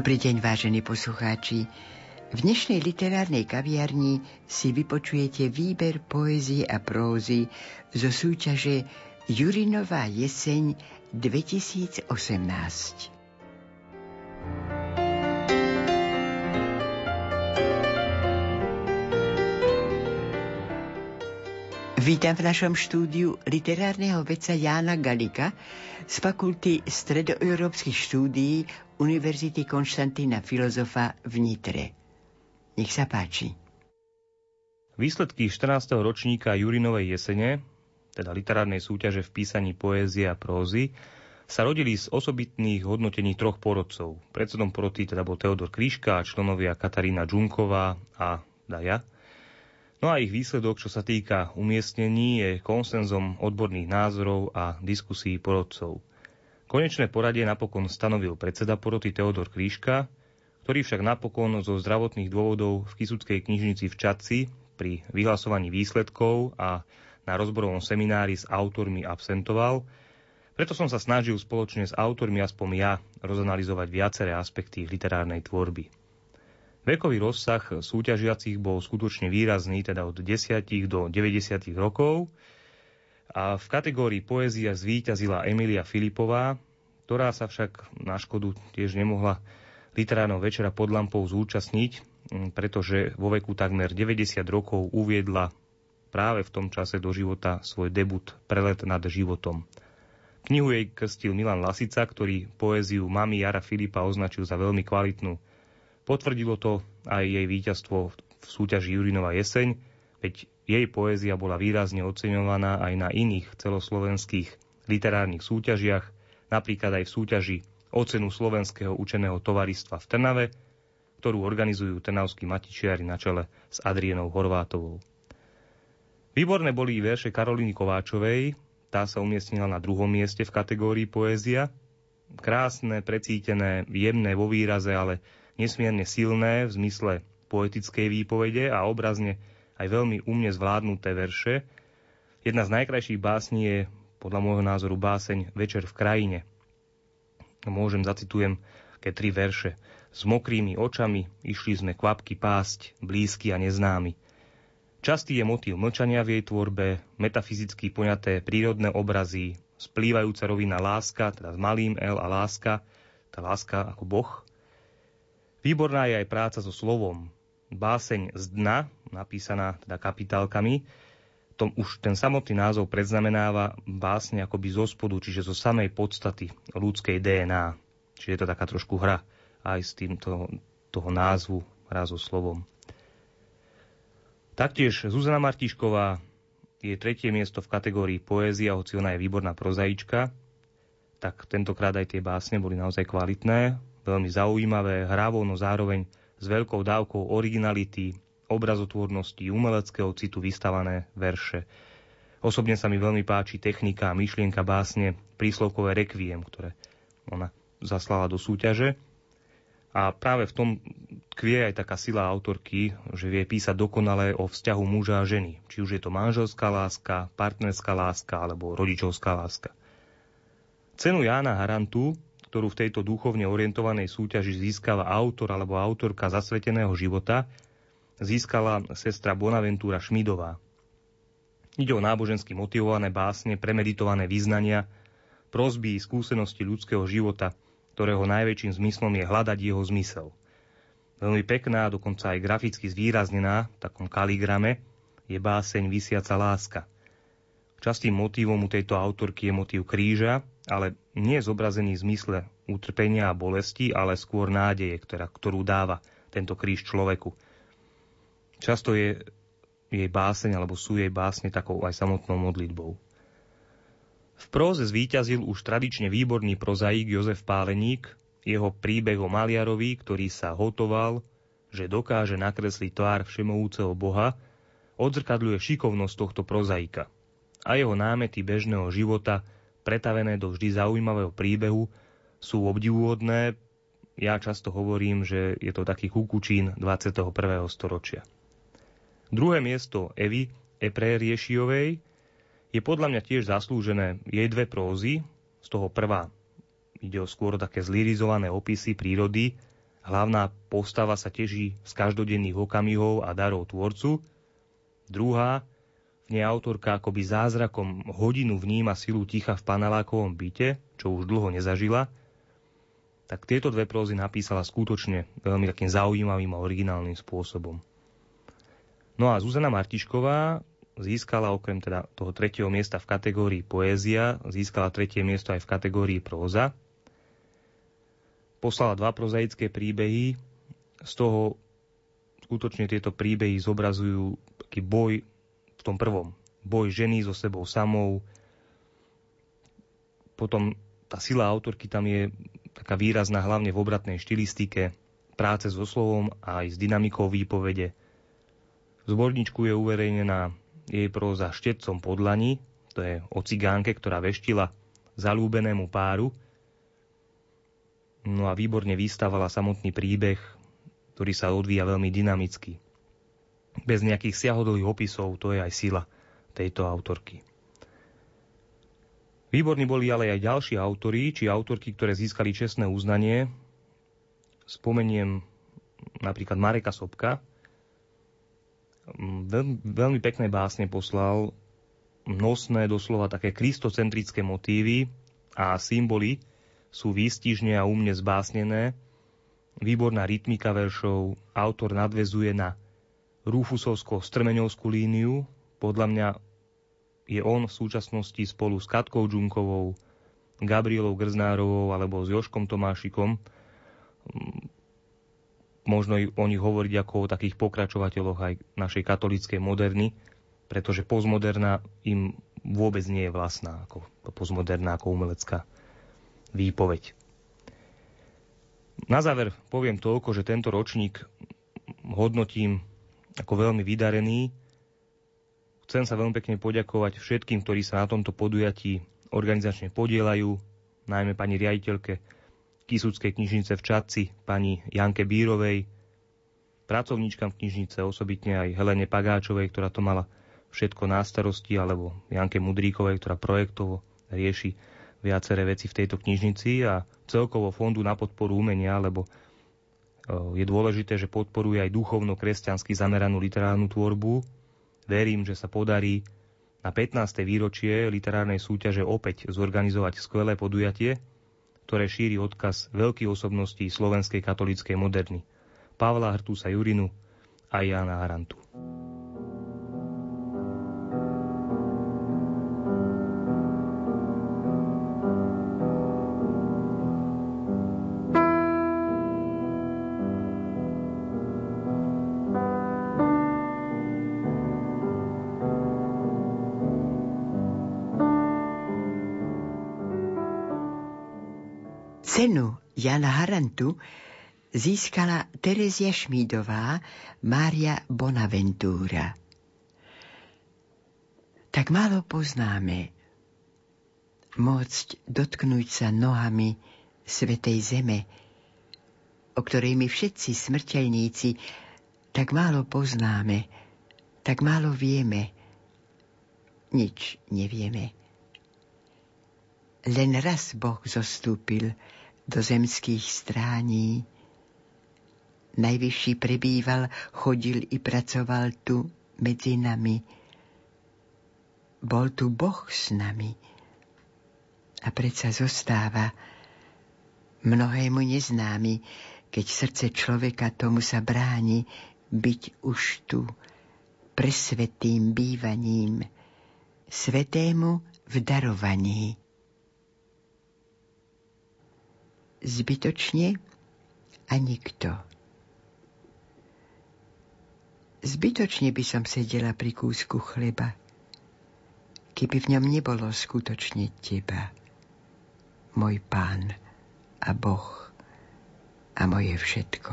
Dobrý deň, vážení poslucháči. V dnešnej literárnej kaviarni si vypočujete výber poézie a prózy zo súťaže Jurinová jeseň 2018. Vítam v našom štúdiu literárneho veca Jána Galika z Fakulty stredoeurópskych štúdií Univerzity Konštantína Filozofa v Nitre. Nech sa páči. Výsledky 14. ročníka Jurinovej jesene, teda literárnej súťaže v písaní poézie a prózy, sa rodili z osobitných hodnotení troch porodcov. Predsedom poroty teda bol Teodor Kríška členovia Katarína Džunková a Daja – No a ich výsledok, čo sa týka umiestnení, je konsenzom odborných názorov a diskusí porodcov. Konečné poradie napokon stanovil predseda poroty Teodor Kríška, ktorý však napokon zo zdravotných dôvodov v Kisuckej knižnici v Čaci pri vyhlasovaní výsledkov a na rozborovom seminári s autormi absentoval, preto som sa snažil spoločne s autormi aspoň ja rozanalizovať viaceré aspekty literárnej tvorby. Vekový rozsah súťažiacich bol skutočne výrazný, teda od 10 do 90 rokov. A v kategórii poézia zvíťazila Emilia Filipová, ktorá sa však na škodu tiež nemohla literárneho večera pod lampou zúčastniť, pretože vo veku takmer 90 rokov uviedla práve v tom čase do života svoj debut Prelet nad životom. Knihu jej krstil Milan Lasica, ktorý poéziu mami Jara Filipa označil za veľmi kvalitnú Potvrdilo to aj jej víťazstvo v súťaži Jurinova jeseň, veď jej poézia bola výrazne oceňovaná aj na iných celoslovenských literárnych súťažiach, napríklad aj v súťaži o Slovenského učeného tovaristva v Trnave, ktorú organizujú trnavskí matičiari na čele s Adrienou Horvátovou. Výborné boli verše Karolíny Kováčovej, tá sa umiestnila na druhom mieste v kategórii poézia. Krásne, precítené, jemné vo výraze, ale nesmierne silné v zmysle poetickej výpovede a obrazne aj veľmi umne zvládnuté verše. Jedna z najkrajších básní je podľa môjho názoru báseň Večer v krajine. Môžem zacitujem ke tri verše. S mokrými očami išli sme kvapky pásť, blízky a neznámy. Častý je motív mlčania v jej tvorbe, metafyzicky poňaté prírodné obrazy, splývajúca rovina láska, teda s malým L a láska, tá láska ako Boh, Výborná je aj práca so slovom. Báseň z dna, napísaná teda kapitálkami, tom už ten samotný názov predznamenáva básne akoby zo spodu, čiže zo samej podstaty ľudskej DNA. Čiže je to taká trošku hra aj s týmto toho názvu, hra slovom. Taktiež Zuzana Martišková je tretie miesto v kategórii poézia, hoci ona je výborná prozaička, tak tentokrát aj tie básne boli naozaj kvalitné veľmi zaujímavé, hravo, no zároveň s veľkou dávkou originality, obrazotvornosti, umeleckého citu vystavané verše. Osobne sa mi veľmi páči technika a myšlienka básne príslovkové rekviem, ktoré ona zaslala do súťaže. A práve v tom kvie aj taká sila autorky, že vie písať dokonale o vzťahu muža a ženy. Či už je to manželská láska, partnerská láska alebo rodičovská láska. Cenu Jána Harantu ktorú v tejto duchovne orientovanej súťaži získava autor alebo autorka zasveteného života, získala sestra Bonaventura Šmidová. Ide o nábožensky motivované básne, premeditované význania, prosby skúsenosti ľudského života, ktorého najväčším zmyslom je hľadať jeho zmysel. Veľmi pekná, dokonca aj graficky zvýraznená v takom kaligrame, je báseň Vysiaca láska. Častým motívom u tejto autorky je motív kríža, ale nie zobrazený v zmysle utrpenia a bolesti, ale skôr nádeje, ktorá, ktorú dáva tento kríž človeku. Často je jej báseň, alebo sú jej básne takou aj samotnou modlitbou. V próze zvíťazil už tradične výborný prozaik Jozef Páleník, jeho príbeh o maliarovi, ktorý sa hotoval, že dokáže nakresliť tvár všemovúceho Boha, odzrkadľuje šikovnosť tohto prozaika a jeho námety bežného života – pretavené do vždy zaujímavého príbehu, sú obdivuhodné. Ja často hovorím, že je to taký kukučín 21. storočia. Druhé miesto Evy Eprériešiovej je podľa mňa tiež zaslúžené jej dve prózy, z toho prvá ide o skôr také zlirizované opisy prírody Hlavná postava sa teží z každodenných okamihov a darov tvorcu. Druhá, v nej autorka akoby zázrakom hodinu vníma silu ticha v panelákovom byte, čo už dlho nezažila. Tak tieto dve prózy napísala skutočne veľmi takým zaujímavým a originálnym spôsobom. No a Zuzana Martišková získala okrem teda toho tretieho miesta v kategórii poézia, získala tretie miesto aj v kategórii próza. Poslala dva prozaické príbehy, z toho skutočne tieto príbehy zobrazujú taký boj v tom prvom. Boj ženy so sebou samou. Potom tá sila autorky tam je taká výrazná hlavne v obratnej štilistike, práce so slovom a aj s dynamikou výpovede. V je uverejnená jej próza Štetcom podlani, to je o cigánke, ktorá veštila zalúbenému páru. No a výborne vystávala samotný príbeh, ktorý sa odvíja veľmi dynamicky. Bez nejakých siahodlých opisov, to je aj sila tejto autorky. Výborní boli ale aj ďalší autori, či autorky, ktoré získali čestné uznanie. Spomeniem napríklad Mareka Sobka, veľmi, veľmi pekné básne poslal, nosné, doslova také kristocentrické motívy a symboly sú výstižne a umne zbásnené. Výborná rytmika veršov, autor nadvezuje na Rufusovsko-strmeňovskú líniu. Podľa mňa je on v súčasnosti spolu s Katkou Džunkovou, Gabrielou Grznárovou alebo s Joškom Tomášikom možno o nich hovoriť ako o takých pokračovateľoch aj našej katolíckej moderny, pretože postmoderná im vôbec nie je vlastná ako postmoderná ako umelecká výpoveď. Na záver poviem toľko, že tento ročník hodnotím ako veľmi vydarený. Chcem sa veľmi pekne poďakovať všetkým, ktorí sa na tomto podujatí organizačne podielajú, najmä pani riaditeľke Kisúckej knižnice v Čadci, pani Janke Bírovej, pracovníčkam knižnice, osobitne aj Helene Pagáčovej, ktorá to mala všetko na starosti, alebo Janke Mudríkovej, ktorá projektovo rieši viaceré veci v tejto knižnici a celkovo Fondu na podporu umenia, lebo je dôležité, že podporuje aj duchovno-kresťansky zameranú literárnu tvorbu. Verím, že sa podarí na 15. výročie literárnej súťaže opäť zorganizovať skvelé podujatie, ktoré šíri odkaz veľkých osobností slovenskej katolíckej moderny. Pavla Hrtúsa Jurinu a Jana Harantu. Jana Harantu získala Terezia Šmídová, Mária Bonaventura. Tak málo poznáme môcť dotknúť sa nohami Svetej Zeme, o ktorej my všetci smrteľníci tak málo poznáme, tak málo vieme, nič nevieme. Len raz Boh zostúpil do zemských strání. Najvyšší prebýval, chodil i pracoval tu medzi nami. Bol tu Boh s nami. A predsa zostáva mnohému neznámy, keď srdce človeka tomu sa bráni byť už tu presvetým bývaním, svetému v darovaní. Zbytočne a nikto. Zbytočne by som sedela pri kúsku chleba, keby v ňom nebolo skutočne teba, môj pán a Boh a moje všetko.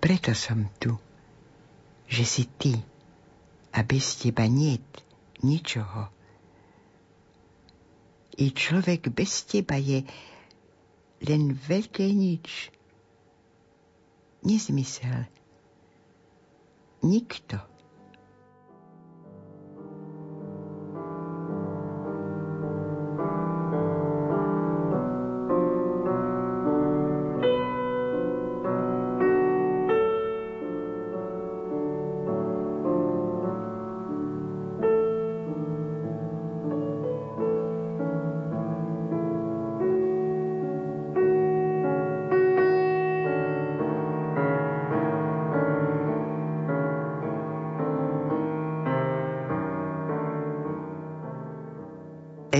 Preto som tu, že si ty a bez teba niet ničoho. I človek bez teba je len veľké nič. Nezmysel. Nikto.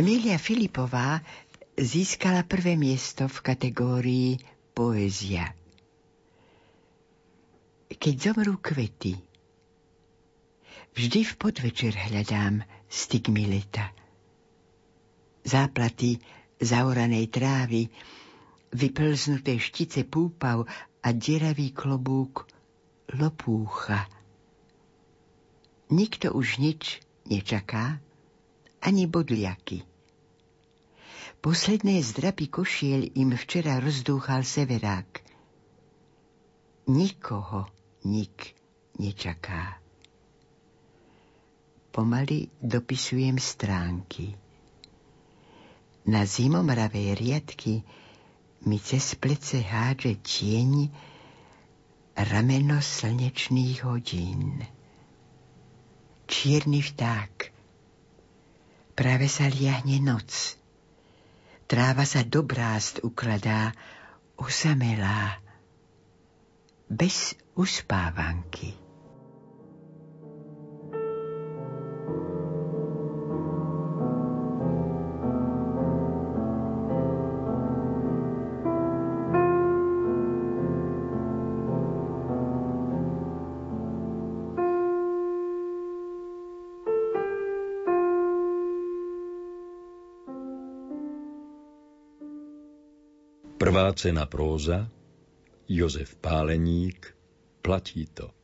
Emilia Filipová získala prvé miesto v kategórii Poézia. Keď zomrú kvety, vždy v podvečer hľadám stigmy leta. Záplaty zaoranej trávy, vyplznuté štice púpav a deravý klobúk lopúcha. Nikto už nič nečaká, ani bodliaky. Posledné zdrapy košiel im včera rozdúchal severák. Nikoho nik nečaká. Pomaly dopisujem stránky. Na zimomravé riadky mi cez plece hádže tieň rameno slnečných hodín. Čierny vták Práve sa liahne noc. Tráva sa do brást ukladá, osamelá, bez uspávanky. Prvá cena próza, Jozef Páleník, platí to.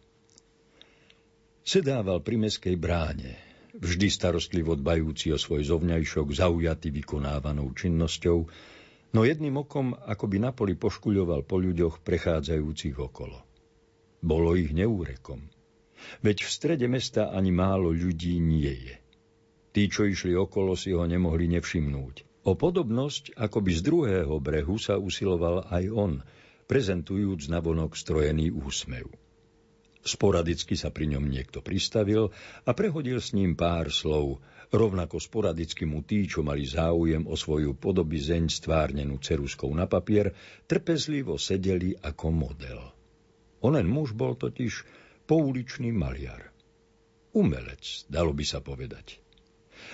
Sedával pri meskej bráne, vždy starostlivo dbajúci o svoj zovňajšok, zaujatý vykonávanou činnosťou, no jedným okom akoby na poli poškuľoval po ľuďoch prechádzajúcich okolo. Bolo ich neúrekom. Veď v strede mesta ani málo ľudí nie je. Tí, čo išli okolo, si ho nemohli nevšimnúť. O podobnosť akoby z druhého brehu sa usiloval aj on, prezentujúc navonok strojený úsmev. Sporadicky sa pri ňom niekto pristavil a prehodil s ním pár slov, rovnako sporadicky mu tí, čo mali záujem o svoju podobizeň stvárnenú ceruskou na papier, trpezlivo sedeli ako model. Onen muž bol totiž pouličný maliar. Umelec, dalo by sa povedať.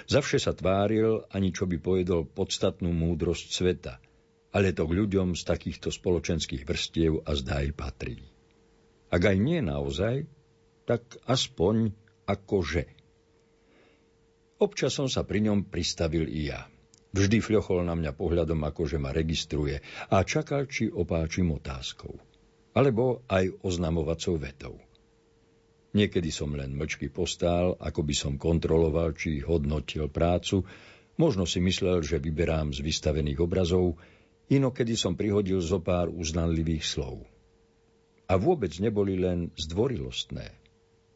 Zavše sa tváril, ani čo by povedol podstatnú múdrosť sveta, ale to k ľuďom z takýchto spoločenských vrstiev a zdaj patrí. Ak aj nie naozaj, tak aspoň akože. Občas som sa pri ňom pristavil i ja. Vždy fľochol na mňa pohľadom, akože ma registruje a čakal, či opáčim otázkou. Alebo aj oznamovacou vetou. Niekedy som len mlčky postál, ako by som kontroloval, či hodnotil prácu, možno si myslel, že vyberám z vystavených obrazov, inokedy som prihodil zo pár uznanlivých slov. A vôbec neboli len zdvorilostné.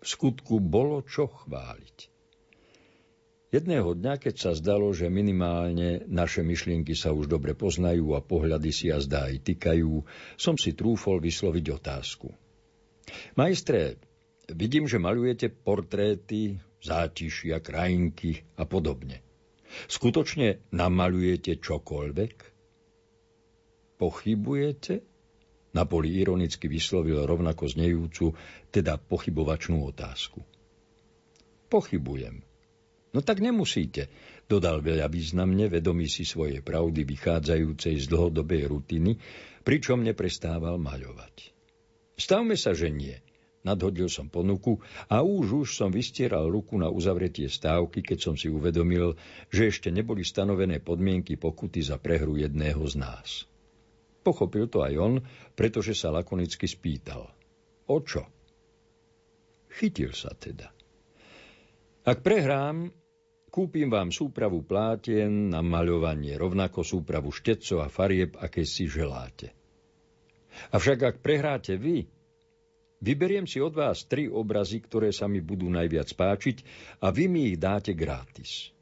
V skutku bolo čo chváliť. Jedného dňa, keď sa zdalo, že minimálne naše myšlienky sa už dobre poznajú a pohľady si a zdá aj tykajú, som si trúfol vysloviť otázku. Majstre, Vidím, že malujete portréty, zátišia, krajinky a podobne. Skutočne namalujete čokoľvek? Pochybujete? Napoli ironicky vyslovil rovnako znejúcu, teda pochybovačnú otázku. Pochybujem. No tak nemusíte, dodal veľa významne, vedomý si svojej pravdy vychádzajúcej z dlhodobej rutiny, pričom neprestával maľovať. Stavme sa, že nie. Nadhodil som ponuku a už už som vystieral ruku na uzavretie stávky, keď som si uvedomil, že ešte neboli stanovené podmienky pokuty za prehru jedného z nás. Pochopil to aj on, pretože sa lakonicky spýtal. O čo? Chytil sa teda. Ak prehrám, kúpim vám súpravu plátien na maľovanie, rovnako súpravu štetcov a farieb, aké si želáte. Avšak ak prehráte vy, Vyberiem si od vás tri obrazy, ktoré sa mi budú najviac páčiť a vy mi ich dáte gratis.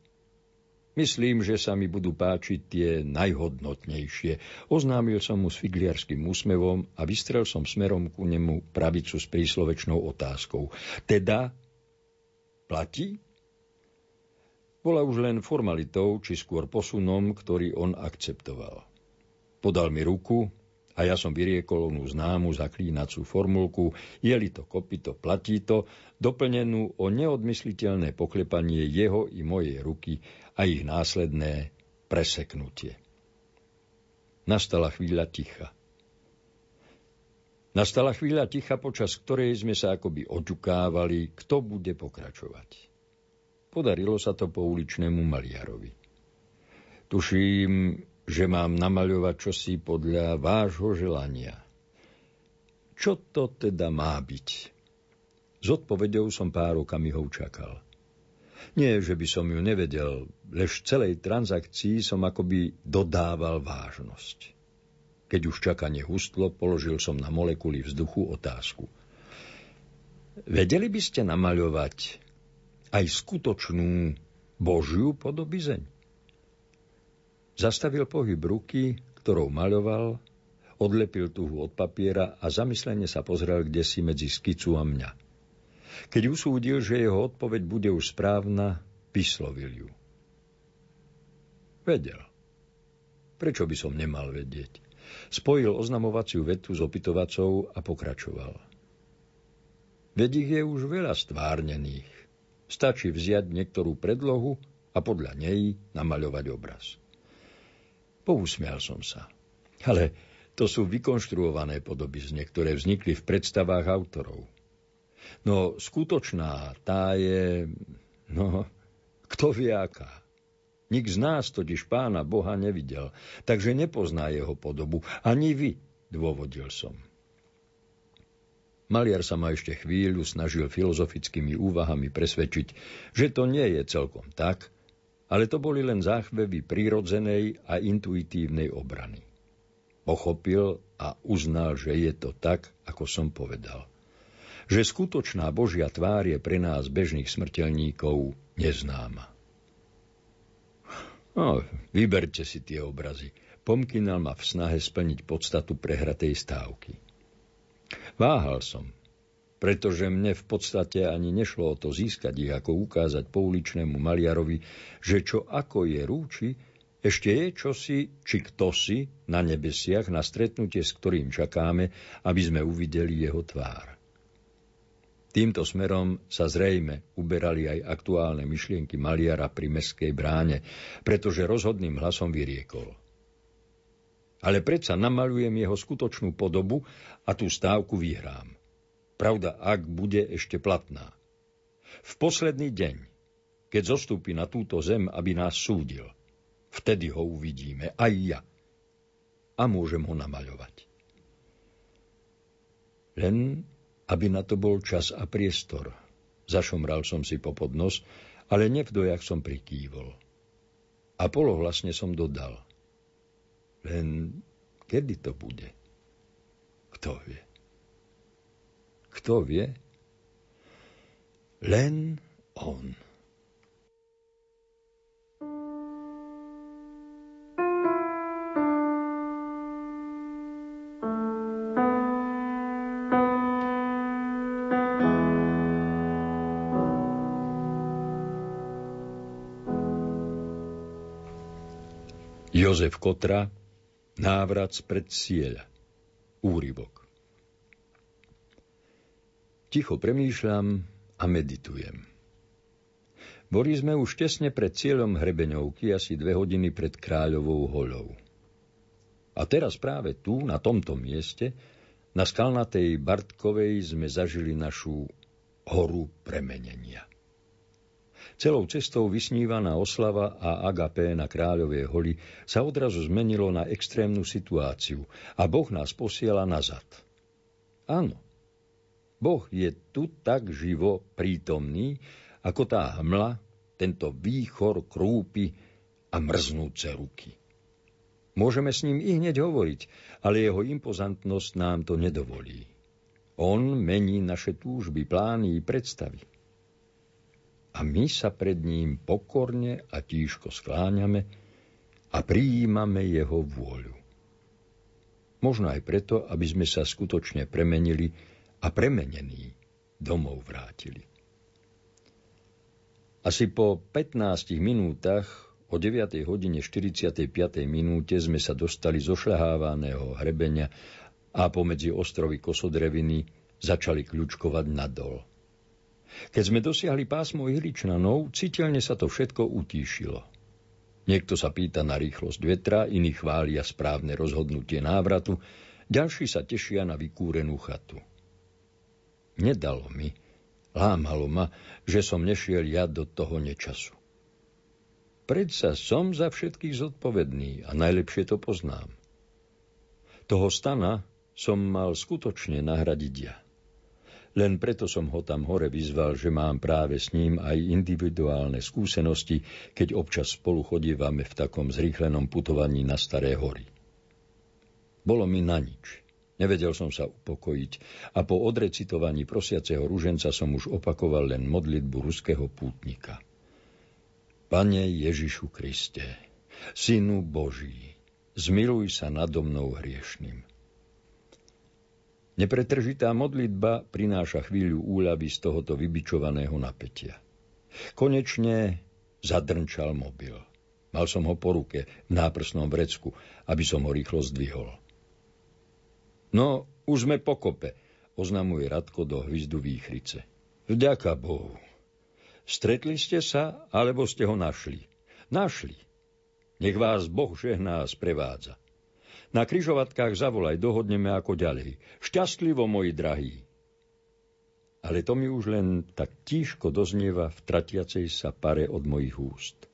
Myslím, že sa mi budú páčiť tie najhodnotnejšie. Oznámil som mu s figliarským úsmevom a vystrel som smerom ku nemu pravicu s príslovečnou otázkou. Teda, platí? Bola už len formalitou, či skôr posunom, ktorý on akceptoval. Podal mi ruku A ja som vyriekol onú známu zaklínacú formulku, je-li to kopito, platí to, doplnenú o neodmysliteľné poklepanie jeho i mojej ruky a ich následné preseknutie. Nastala chvíľa ticha. Nastala chvíľa ticha, počas ktorej sme sa akoby očukávali, kto bude pokračovať. Podarilo sa to po uličnému maliarovi. Tuším, že mám namaľovať čosi podľa vášho želania. Čo to teda má byť? S odpovedou som pár okamihov čakal. Nie, že by som ju nevedel, lež celej transakcii som akoby dodával vážnosť. Keď už čakanie hustlo, položil som na molekuly vzduchu otázku. Vedeli by ste namaľovať aj skutočnú Božiu podobizeň? Zastavil pohyb ruky, ktorou maľoval, odlepil tuhu od papiera a zamyslene sa pozrel kde si medzi skicu a mňa. Keď usúdil, že jeho odpoveď bude už správna, vyslovil ju. Vedel. Prečo by som nemal vedieť? Spojil oznamovaciu vetu s opytovacou a pokračoval. Veď ich je už veľa stvárnených. Stačí vziať niektorú predlohu a podľa nej namaľovať obraz. Pousmial som sa. Ale to sú vykonštruované podobizne, ktoré vznikli v predstavách autorov. No skutočná tá je... No, kto vie aká. Nik z nás totiž pána Boha nevidel, takže nepozná jeho podobu. Ani vy, dôvodil som. Maliar sa ma ešte chvíľu snažil filozofickými úvahami presvedčiť, že to nie je celkom tak, ale to boli len záchvevy prírodzenej a intuitívnej obrany. Pochopil a uznal, že je to tak, ako som povedal. Že skutočná Božia tvár je pre nás bežných smrteľníkov neznáma. No, vyberte si tie obrazy. Pomkynal ma v snahe splniť podstatu prehratej stávky. Váhal som, pretože mne v podstate ani nešlo o to získať ich, ako ukázať pouličnému maliarovi, že čo ako je rúči, ešte je čosi, či kto si na nebesiach na stretnutie, s ktorým čakáme, aby sme uvideli jeho tvár. Týmto smerom sa zrejme uberali aj aktuálne myšlienky maliara pri meskej bráne, pretože rozhodným hlasom vyriekol. Ale predsa namalujem jeho skutočnú podobu a tú stávku vyhrám. Pravda, ak bude ešte platná. V posledný deň, keď zostúpi na túto zem, aby nás súdil, vtedy ho uvidíme, aj ja. A môžem ho namaľovať. Len, aby na to bol čas a priestor. Zašomral som si po podnos, ale nevdojak som prikývol. A polohlasne som dodal. Len kedy to bude? Kto vie? Kto vie? Len on. Jozef Kotra, návrat pred cieľa. Úryvok. Ticho premýšľam a meditujem. Boli sme už tesne pred cieľom hrebeňovky, asi dve hodiny pred kráľovou holou. A teraz práve tu, na tomto mieste, na skalnatej Bartkovej sme zažili našu horu premenenia. Celou cestou vysnívaná oslava a agapé na Kráľovej holi sa odrazu zmenilo na extrémnu situáciu a Boh nás posiela nazad. Áno, Boh je tu tak živo prítomný, ako tá hmla, tento výchor krúpy a mrznúce ruky. Môžeme s ním i hneď hovoriť, ale jeho impozantnosť nám to nedovolí. On mení naše túžby, plány i predstavy. A my sa pred ním pokorne a tížko skláňame a prijímame jeho vôľu. Možno aj preto, aby sme sa skutočne premenili a premenení domov vrátili. Asi po 15 minútach O 9. hodine 45. minúte sme sa dostali zo šľahávaného hrebenia a pomedzi ostrovy Kosodreviny začali kľúčkovať nadol. Keď sme dosiahli pásmo ihličnanov, citeľne sa to všetko utíšilo. Niekto sa pýta na rýchlosť vetra, iní chvália správne rozhodnutie návratu, ďalší sa tešia na vykúrenú chatu. Nedalo mi, lámalo ma, že som nešiel ja do toho nečasu. Predsa som za všetkých zodpovedný a najlepšie to poznám. Toho stana som mal skutočne nahradiť ja. Len preto som ho tam hore vyzval, že mám práve s ním aj individuálne skúsenosti, keď občas spolu chodívame v takom zrýchlenom putovaní na Staré hory. Bolo mi na nič. Nevedel som sa upokojiť a po odrecitovaní prosiaceho ruženca som už opakoval len modlitbu ruského pútnika – Pane Ježišu Kriste, Synu Boží, zmiluj sa nado mnou hriešným. Nepretržitá modlitba prináša chvíľu úľavy z tohoto vybičovaného napätia. Konečne zadrnčal mobil. Mal som ho po ruke v náprsnom vrecku, aby som ho rýchlo zdvihol. No, už sme pokope, oznamuje Radko do hvizdu výchrice. Vďaka Bohu. Stretli ste sa, alebo ste ho našli? Našli. Nech vás Boh žehná a sprevádza. Na kryžovatkách zavolaj, dohodneme ako ďalej. Šťastlivo, moji drahí. Ale to mi už len tak tížko doznieva v tratiacej sa pare od mojich úst.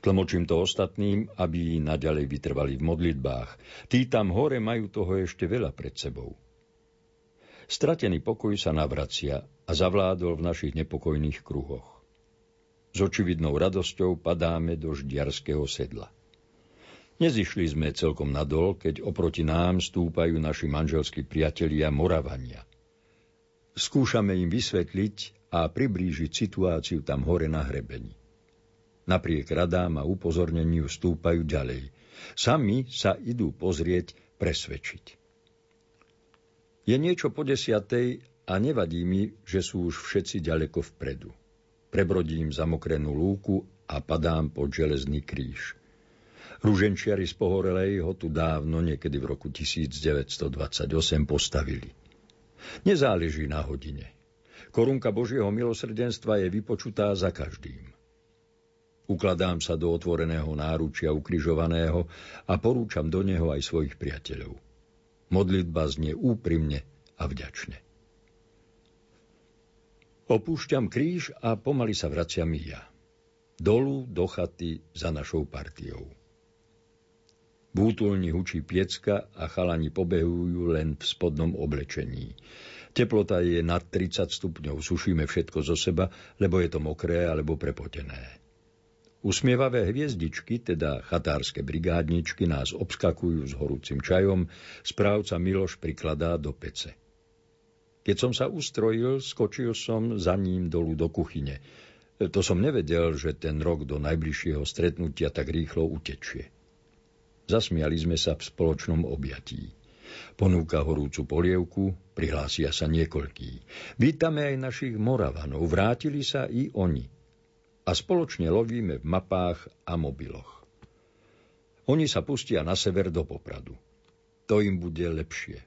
Tlmočím to ostatným, aby naďalej vytrvali v modlitbách. Tí tam hore majú toho ešte veľa pred sebou. Stratený pokoj sa navracia a zavládol v našich nepokojných kruhoch. S očividnou radosťou padáme do ždiarského sedla. Nezišli sme celkom nadol, keď oproti nám stúpajú naši manželskí priatelia Moravania. Skúšame im vysvetliť a priblížiť situáciu tam hore na hrebení. Napriek radám a upozorneniu stúpajú ďalej. Sami sa idú pozrieť, presvedčiť. Je niečo po desiatej a nevadí mi, že sú už všetci ďaleko vpredu prebrodím zamokrenú lúku a padám pod železný kríž. Rúženčiari z Pohorelej ho tu dávno, niekedy v roku 1928, postavili. Nezáleží na hodine. Korunka Božieho milosrdenstva je vypočutá za každým. Ukladám sa do otvoreného náručia ukrižovaného a porúčam do neho aj svojich priateľov. Modlitba znie úprimne a vďačne. Opúšťam kríž a pomaly sa vraciam ja. Dolu do chaty za našou partiou. V útulni hučí piecka a chalani pobehujú len v spodnom oblečení. Teplota je nad 30 stupňov, sušíme všetko zo seba, lebo je to mokré alebo prepotené. Usmievavé hviezdičky, teda chatárske brigádničky, nás obskakujú s horúcim čajom, správca Miloš prikladá do pece. Keď som sa ustrojil, skočil som za ním dolu do kuchyne. To som nevedel, že ten rok do najbližšieho stretnutia tak rýchlo utečie. Zasmiali sme sa v spoločnom objatí. Ponúka horúcu polievku, prihlásia sa niekoľkí. Vítame aj našich Moravanov, vrátili sa i oni. A spoločne lovíme v mapách a mobiloch. Oni sa pustia na sever do Popradu. To im bude lepšie.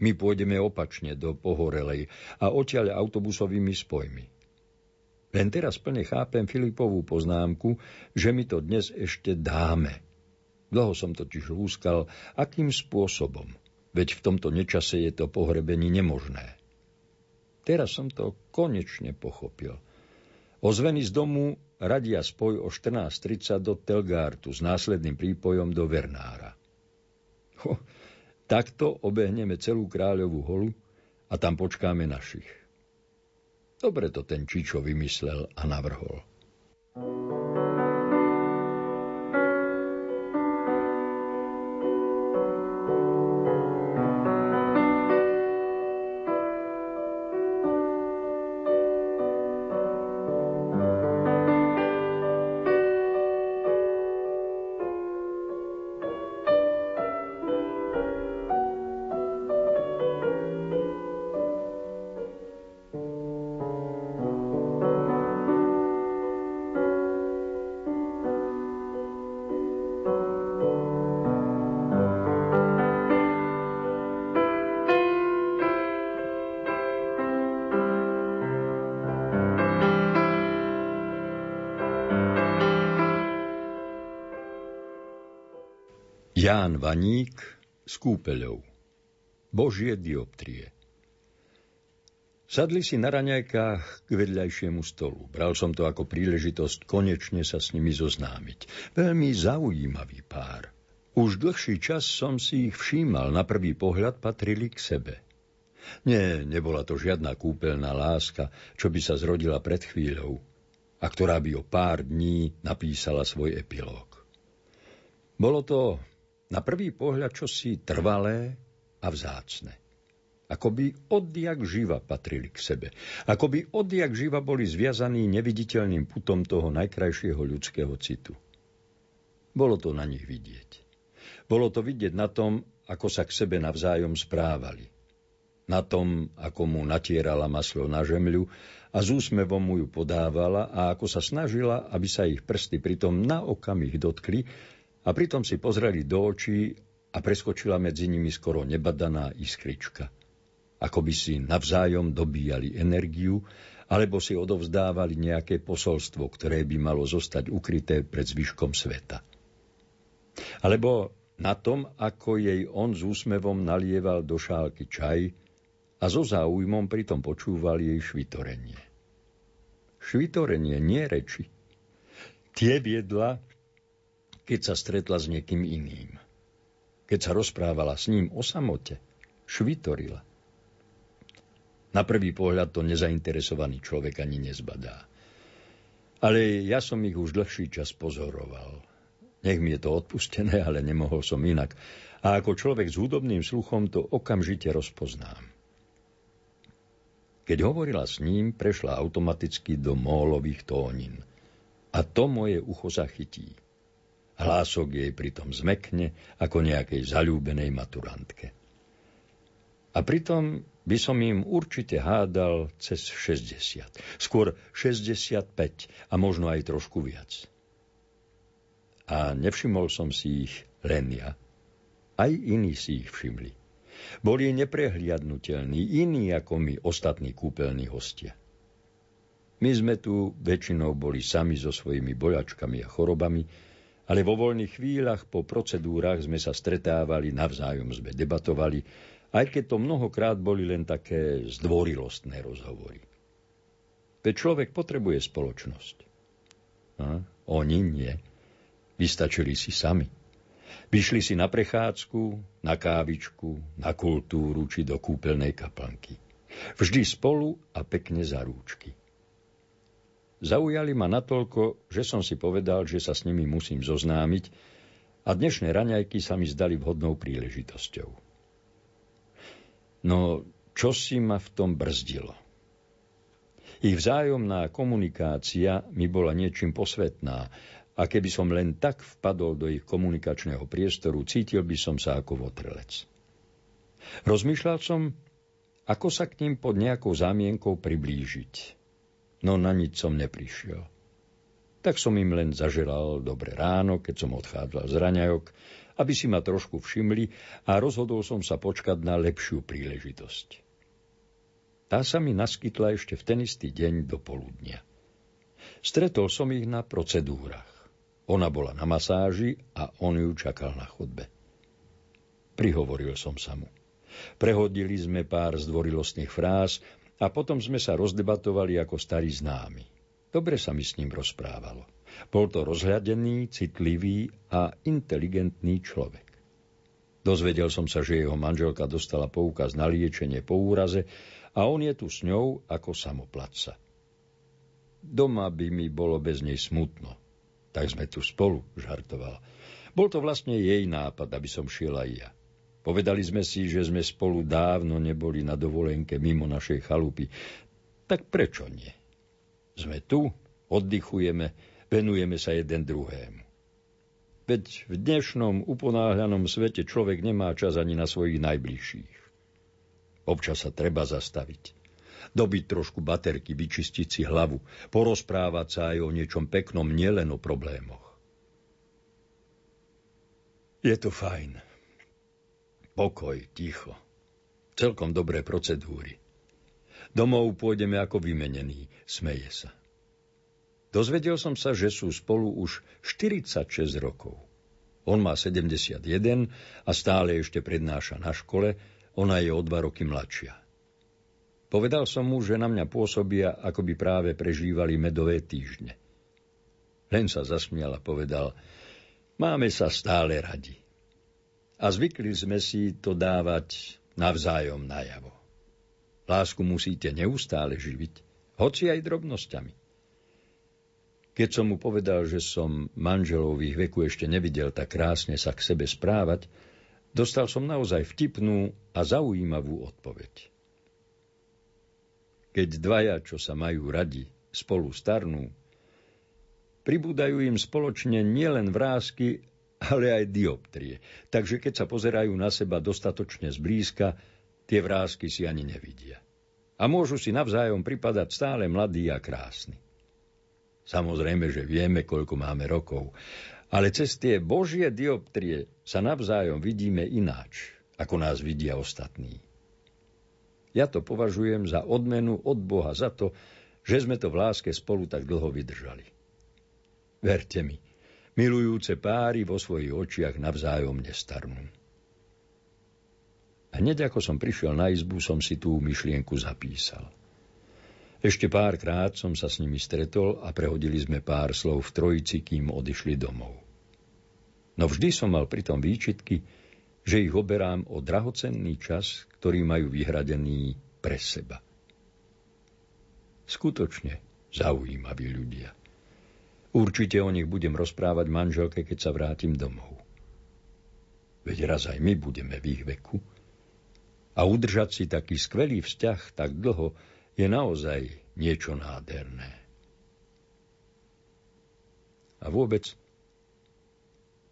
My pôjdeme opačne do Pohorelej a odtiaľ autobusovými spojmi. Len teraz plne chápem Filipovú poznámku, že mi to dnes ešte dáme. Dlho som totiž lúskal, akým spôsobom, veď v tomto nečase je to pohrebenie nemožné. Teraz som to konečne pochopil. Ozveny z domu radia spoj o 14.30 do Telgártu s následným prípojom do Vernára. Ho, Takto obehneme celú kráľovú holu a tam počkáme našich. Dobre to ten Čičo vymyslel a navrhol. Ján Vaník s kúpeľou. Božie dioptrie. Sadli si na raňajkách k vedľajšiemu stolu. Bral som to ako príležitosť konečne sa s nimi zoznámiť. Veľmi zaujímavý pár. Už dlhší čas som si ich všímal, na prvý pohľad patrili k sebe. Nie, nebola to žiadna kúpeľná láska, čo by sa zrodila pred chvíľou a ktorá by o pár dní napísala svoj epilóg. Bolo to na prvý pohľad čosi trvalé a vzácne. Akoby odjak živa patrili k sebe. Akoby odjak živa boli zviazaní neviditeľným putom toho najkrajšieho ľudského citu. Bolo to na nich vidieť. Bolo to vidieť na tom, ako sa k sebe navzájom správali. Na tom, ako mu natierala maslo na žemľu a z úsmevom mu ju podávala a ako sa snažila, aby sa ich prsty pritom na okamih dotkli a pritom si pozreli do očí a preskočila medzi nimi skoro nebadaná iskrička ako by si navzájom dobíjali energiu, alebo si odovzdávali nejaké posolstvo, ktoré by malo zostať ukryté pred zvyškom sveta. Alebo na tom, ako jej on s úsmevom nalieval do šálky čaj a so záujmom pritom počúval jej švitorenie. Švitorenie, nie reči. Tie viedla, keď sa stretla s niekým iným. Keď sa rozprávala s ním o samote, švitorila – na prvý pohľad to nezainteresovaný človek ani nezbadá. Ale ja som ich už dlhší čas pozoroval. Nech mi je to odpustené, ale nemohol som inak. A ako človek s hudobným sluchom to okamžite rozpoznám. Keď hovorila s ním, prešla automaticky do mólových tónin. A to moje ucho zachytí. Hlások jej pritom zmekne ako nejakej zalúbenej maturantke. A pritom by som im určite hádal cez 60. Skôr 65 a možno aj trošku viac. A nevšimol som si ich len ja. Aj iní si ich všimli. Boli neprehliadnutelní, iní ako my, ostatní kúpeľní hostia. My sme tu väčšinou boli sami so svojimi bojačkami a chorobami, ale vo voľných chvíľach po procedúrach sme sa stretávali, navzájom sme debatovali, aj keď to mnohokrát boli len také zdvorilostné rozhovory. Veď človek potrebuje spoločnosť. A oni nie. Vystačili si sami. Vyšli si na prechádzku, na kávičku, na kultúru či do kúpeľnej kaplnky. Vždy spolu a pekne za rúčky. Zaujali ma natoľko, že som si povedal, že sa s nimi musím zoznámiť a dnešné raňajky sa mi zdali vhodnou príležitosťou. No, čo si ma v tom brzdilo? Ich vzájomná komunikácia mi bola niečím posvetná a keby som len tak vpadol do ich komunikačného priestoru, cítil by som sa ako votrelec. Rozmýšľal som, ako sa k ním pod nejakou zámienkou priblížiť. No na nič som neprišiel. Tak som im len zaželal dobré ráno, keď som odchádzal z raňajok aby si ma trošku všimli a rozhodol som sa počkať na lepšiu príležitosť. Tá sa mi naskytla ešte v ten istý deň do poludnia. Stretol som ich na procedúrach. Ona bola na masáži a on ju čakal na chodbe. Prihovoril som sa mu. Prehodili sme pár zdvorilostných fráz a potom sme sa rozdebatovali ako starí známi. Dobre sa mi s ním rozprávalo. Bol to rozhľadený, citlivý a inteligentný človek. Dozvedel som sa, že jeho manželka dostala poukaz na liečenie po úraze a on je tu s ňou ako samoplatca. Doma by mi bolo bez nej smutno. Tak sme tu spolu, žartoval. Bol to vlastne jej nápad, aby som šiel aj ja. Povedali sme si, že sme spolu dávno neboli na dovolenke mimo našej chalupy. Tak prečo nie? Sme tu, oddychujeme, venujeme sa jeden druhému. Veď v dnešnom uponáhľanom svete človek nemá čas ani na svojich najbližších. Občas sa treba zastaviť. Dobiť trošku baterky, vyčistiť si hlavu, porozprávať sa aj o niečom peknom, nielen o problémoch. Je to fajn. Pokoj, ticho. Celkom dobré procedúry. Domov pôjdeme ako vymenení, smeje sa. Dozvedel som sa, že sú spolu už 46 rokov. On má 71 a stále ešte prednáša na škole, ona je o dva roky mladšia. Povedal som mu, že na mňa pôsobia, ako by práve prežívali medové týždne. Len sa zasmial a povedal, máme sa stále radi. A zvykli sme si to dávať navzájom najavo. Lásku musíte neustále živiť, hoci aj drobnosťami. Keď som mu povedal, že som manželov v ich veku ešte nevidel tak krásne sa k sebe správať, dostal som naozaj vtipnú a zaujímavú odpoveď. Keď dvaja, čo sa majú radi, spolu starnú, pribúdajú im spoločne nielen vrázky, ale aj dioptrie. Takže keď sa pozerajú na seba dostatočne zblízka, tie vrázky si ani nevidia. A môžu si navzájom pripadať stále mladí a krásni. Samozrejme, že vieme, koľko máme rokov, ale cez tie božie dioptrie sa navzájom vidíme ináč, ako nás vidia ostatní. Ja to považujem za odmenu od Boha za to, že sme to v láske spolu tak dlho vydržali. Verte mi, milujúce páry vo svojich očiach navzájom nestarnú. Hneď ako som prišiel na izbu, som si tú myšlienku zapísal – ešte párkrát som sa s nimi stretol a prehodili sme pár slov v trojici, kým odišli domov. No vždy som mal pritom výčitky, že ich oberám o drahocenný čas, ktorý majú vyhradený pre seba. Skutočne zaujímaví ľudia. Určite o nich budem rozprávať manželke, keď sa vrátim domov. Veď raz aj my budeme v ich veku. A udržať si taký skvelý vzťah tak dlho, je naozaj niečo nádherné. A vôbec,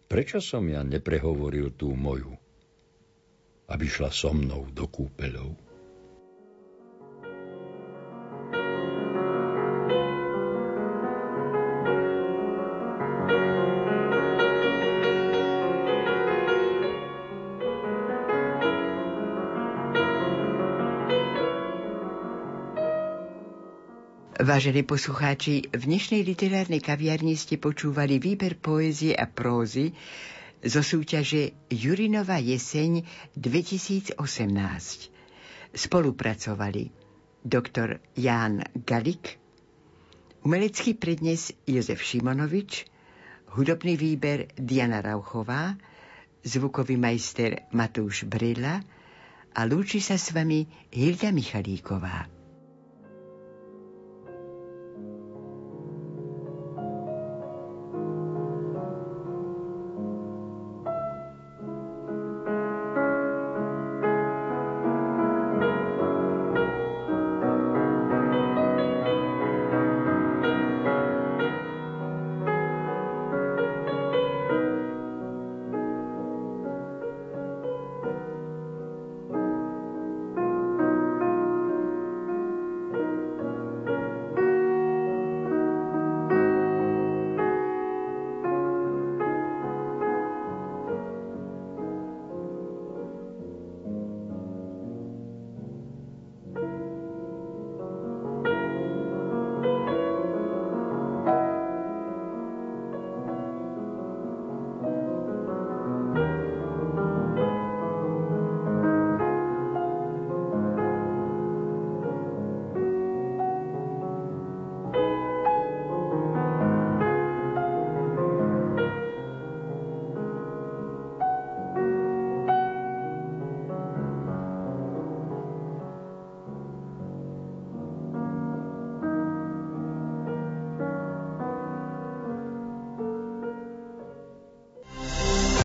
prečo som ja neprehovoril tú moju, aby šla so mnou do kúpeľov? Vážení poslucháči, v dnešnej literárnej kaviarni ste počúvali výber poézie a prózy zo súťaže Jurinova jeseň 2018. Spolupracovali doktor Ján Galik, umelecký prednes Jozef Šimonovič, hudobný výber Diana Rauchová, zvukový majster Matúš Brila a lúči sa s vami Hilda Michalíková.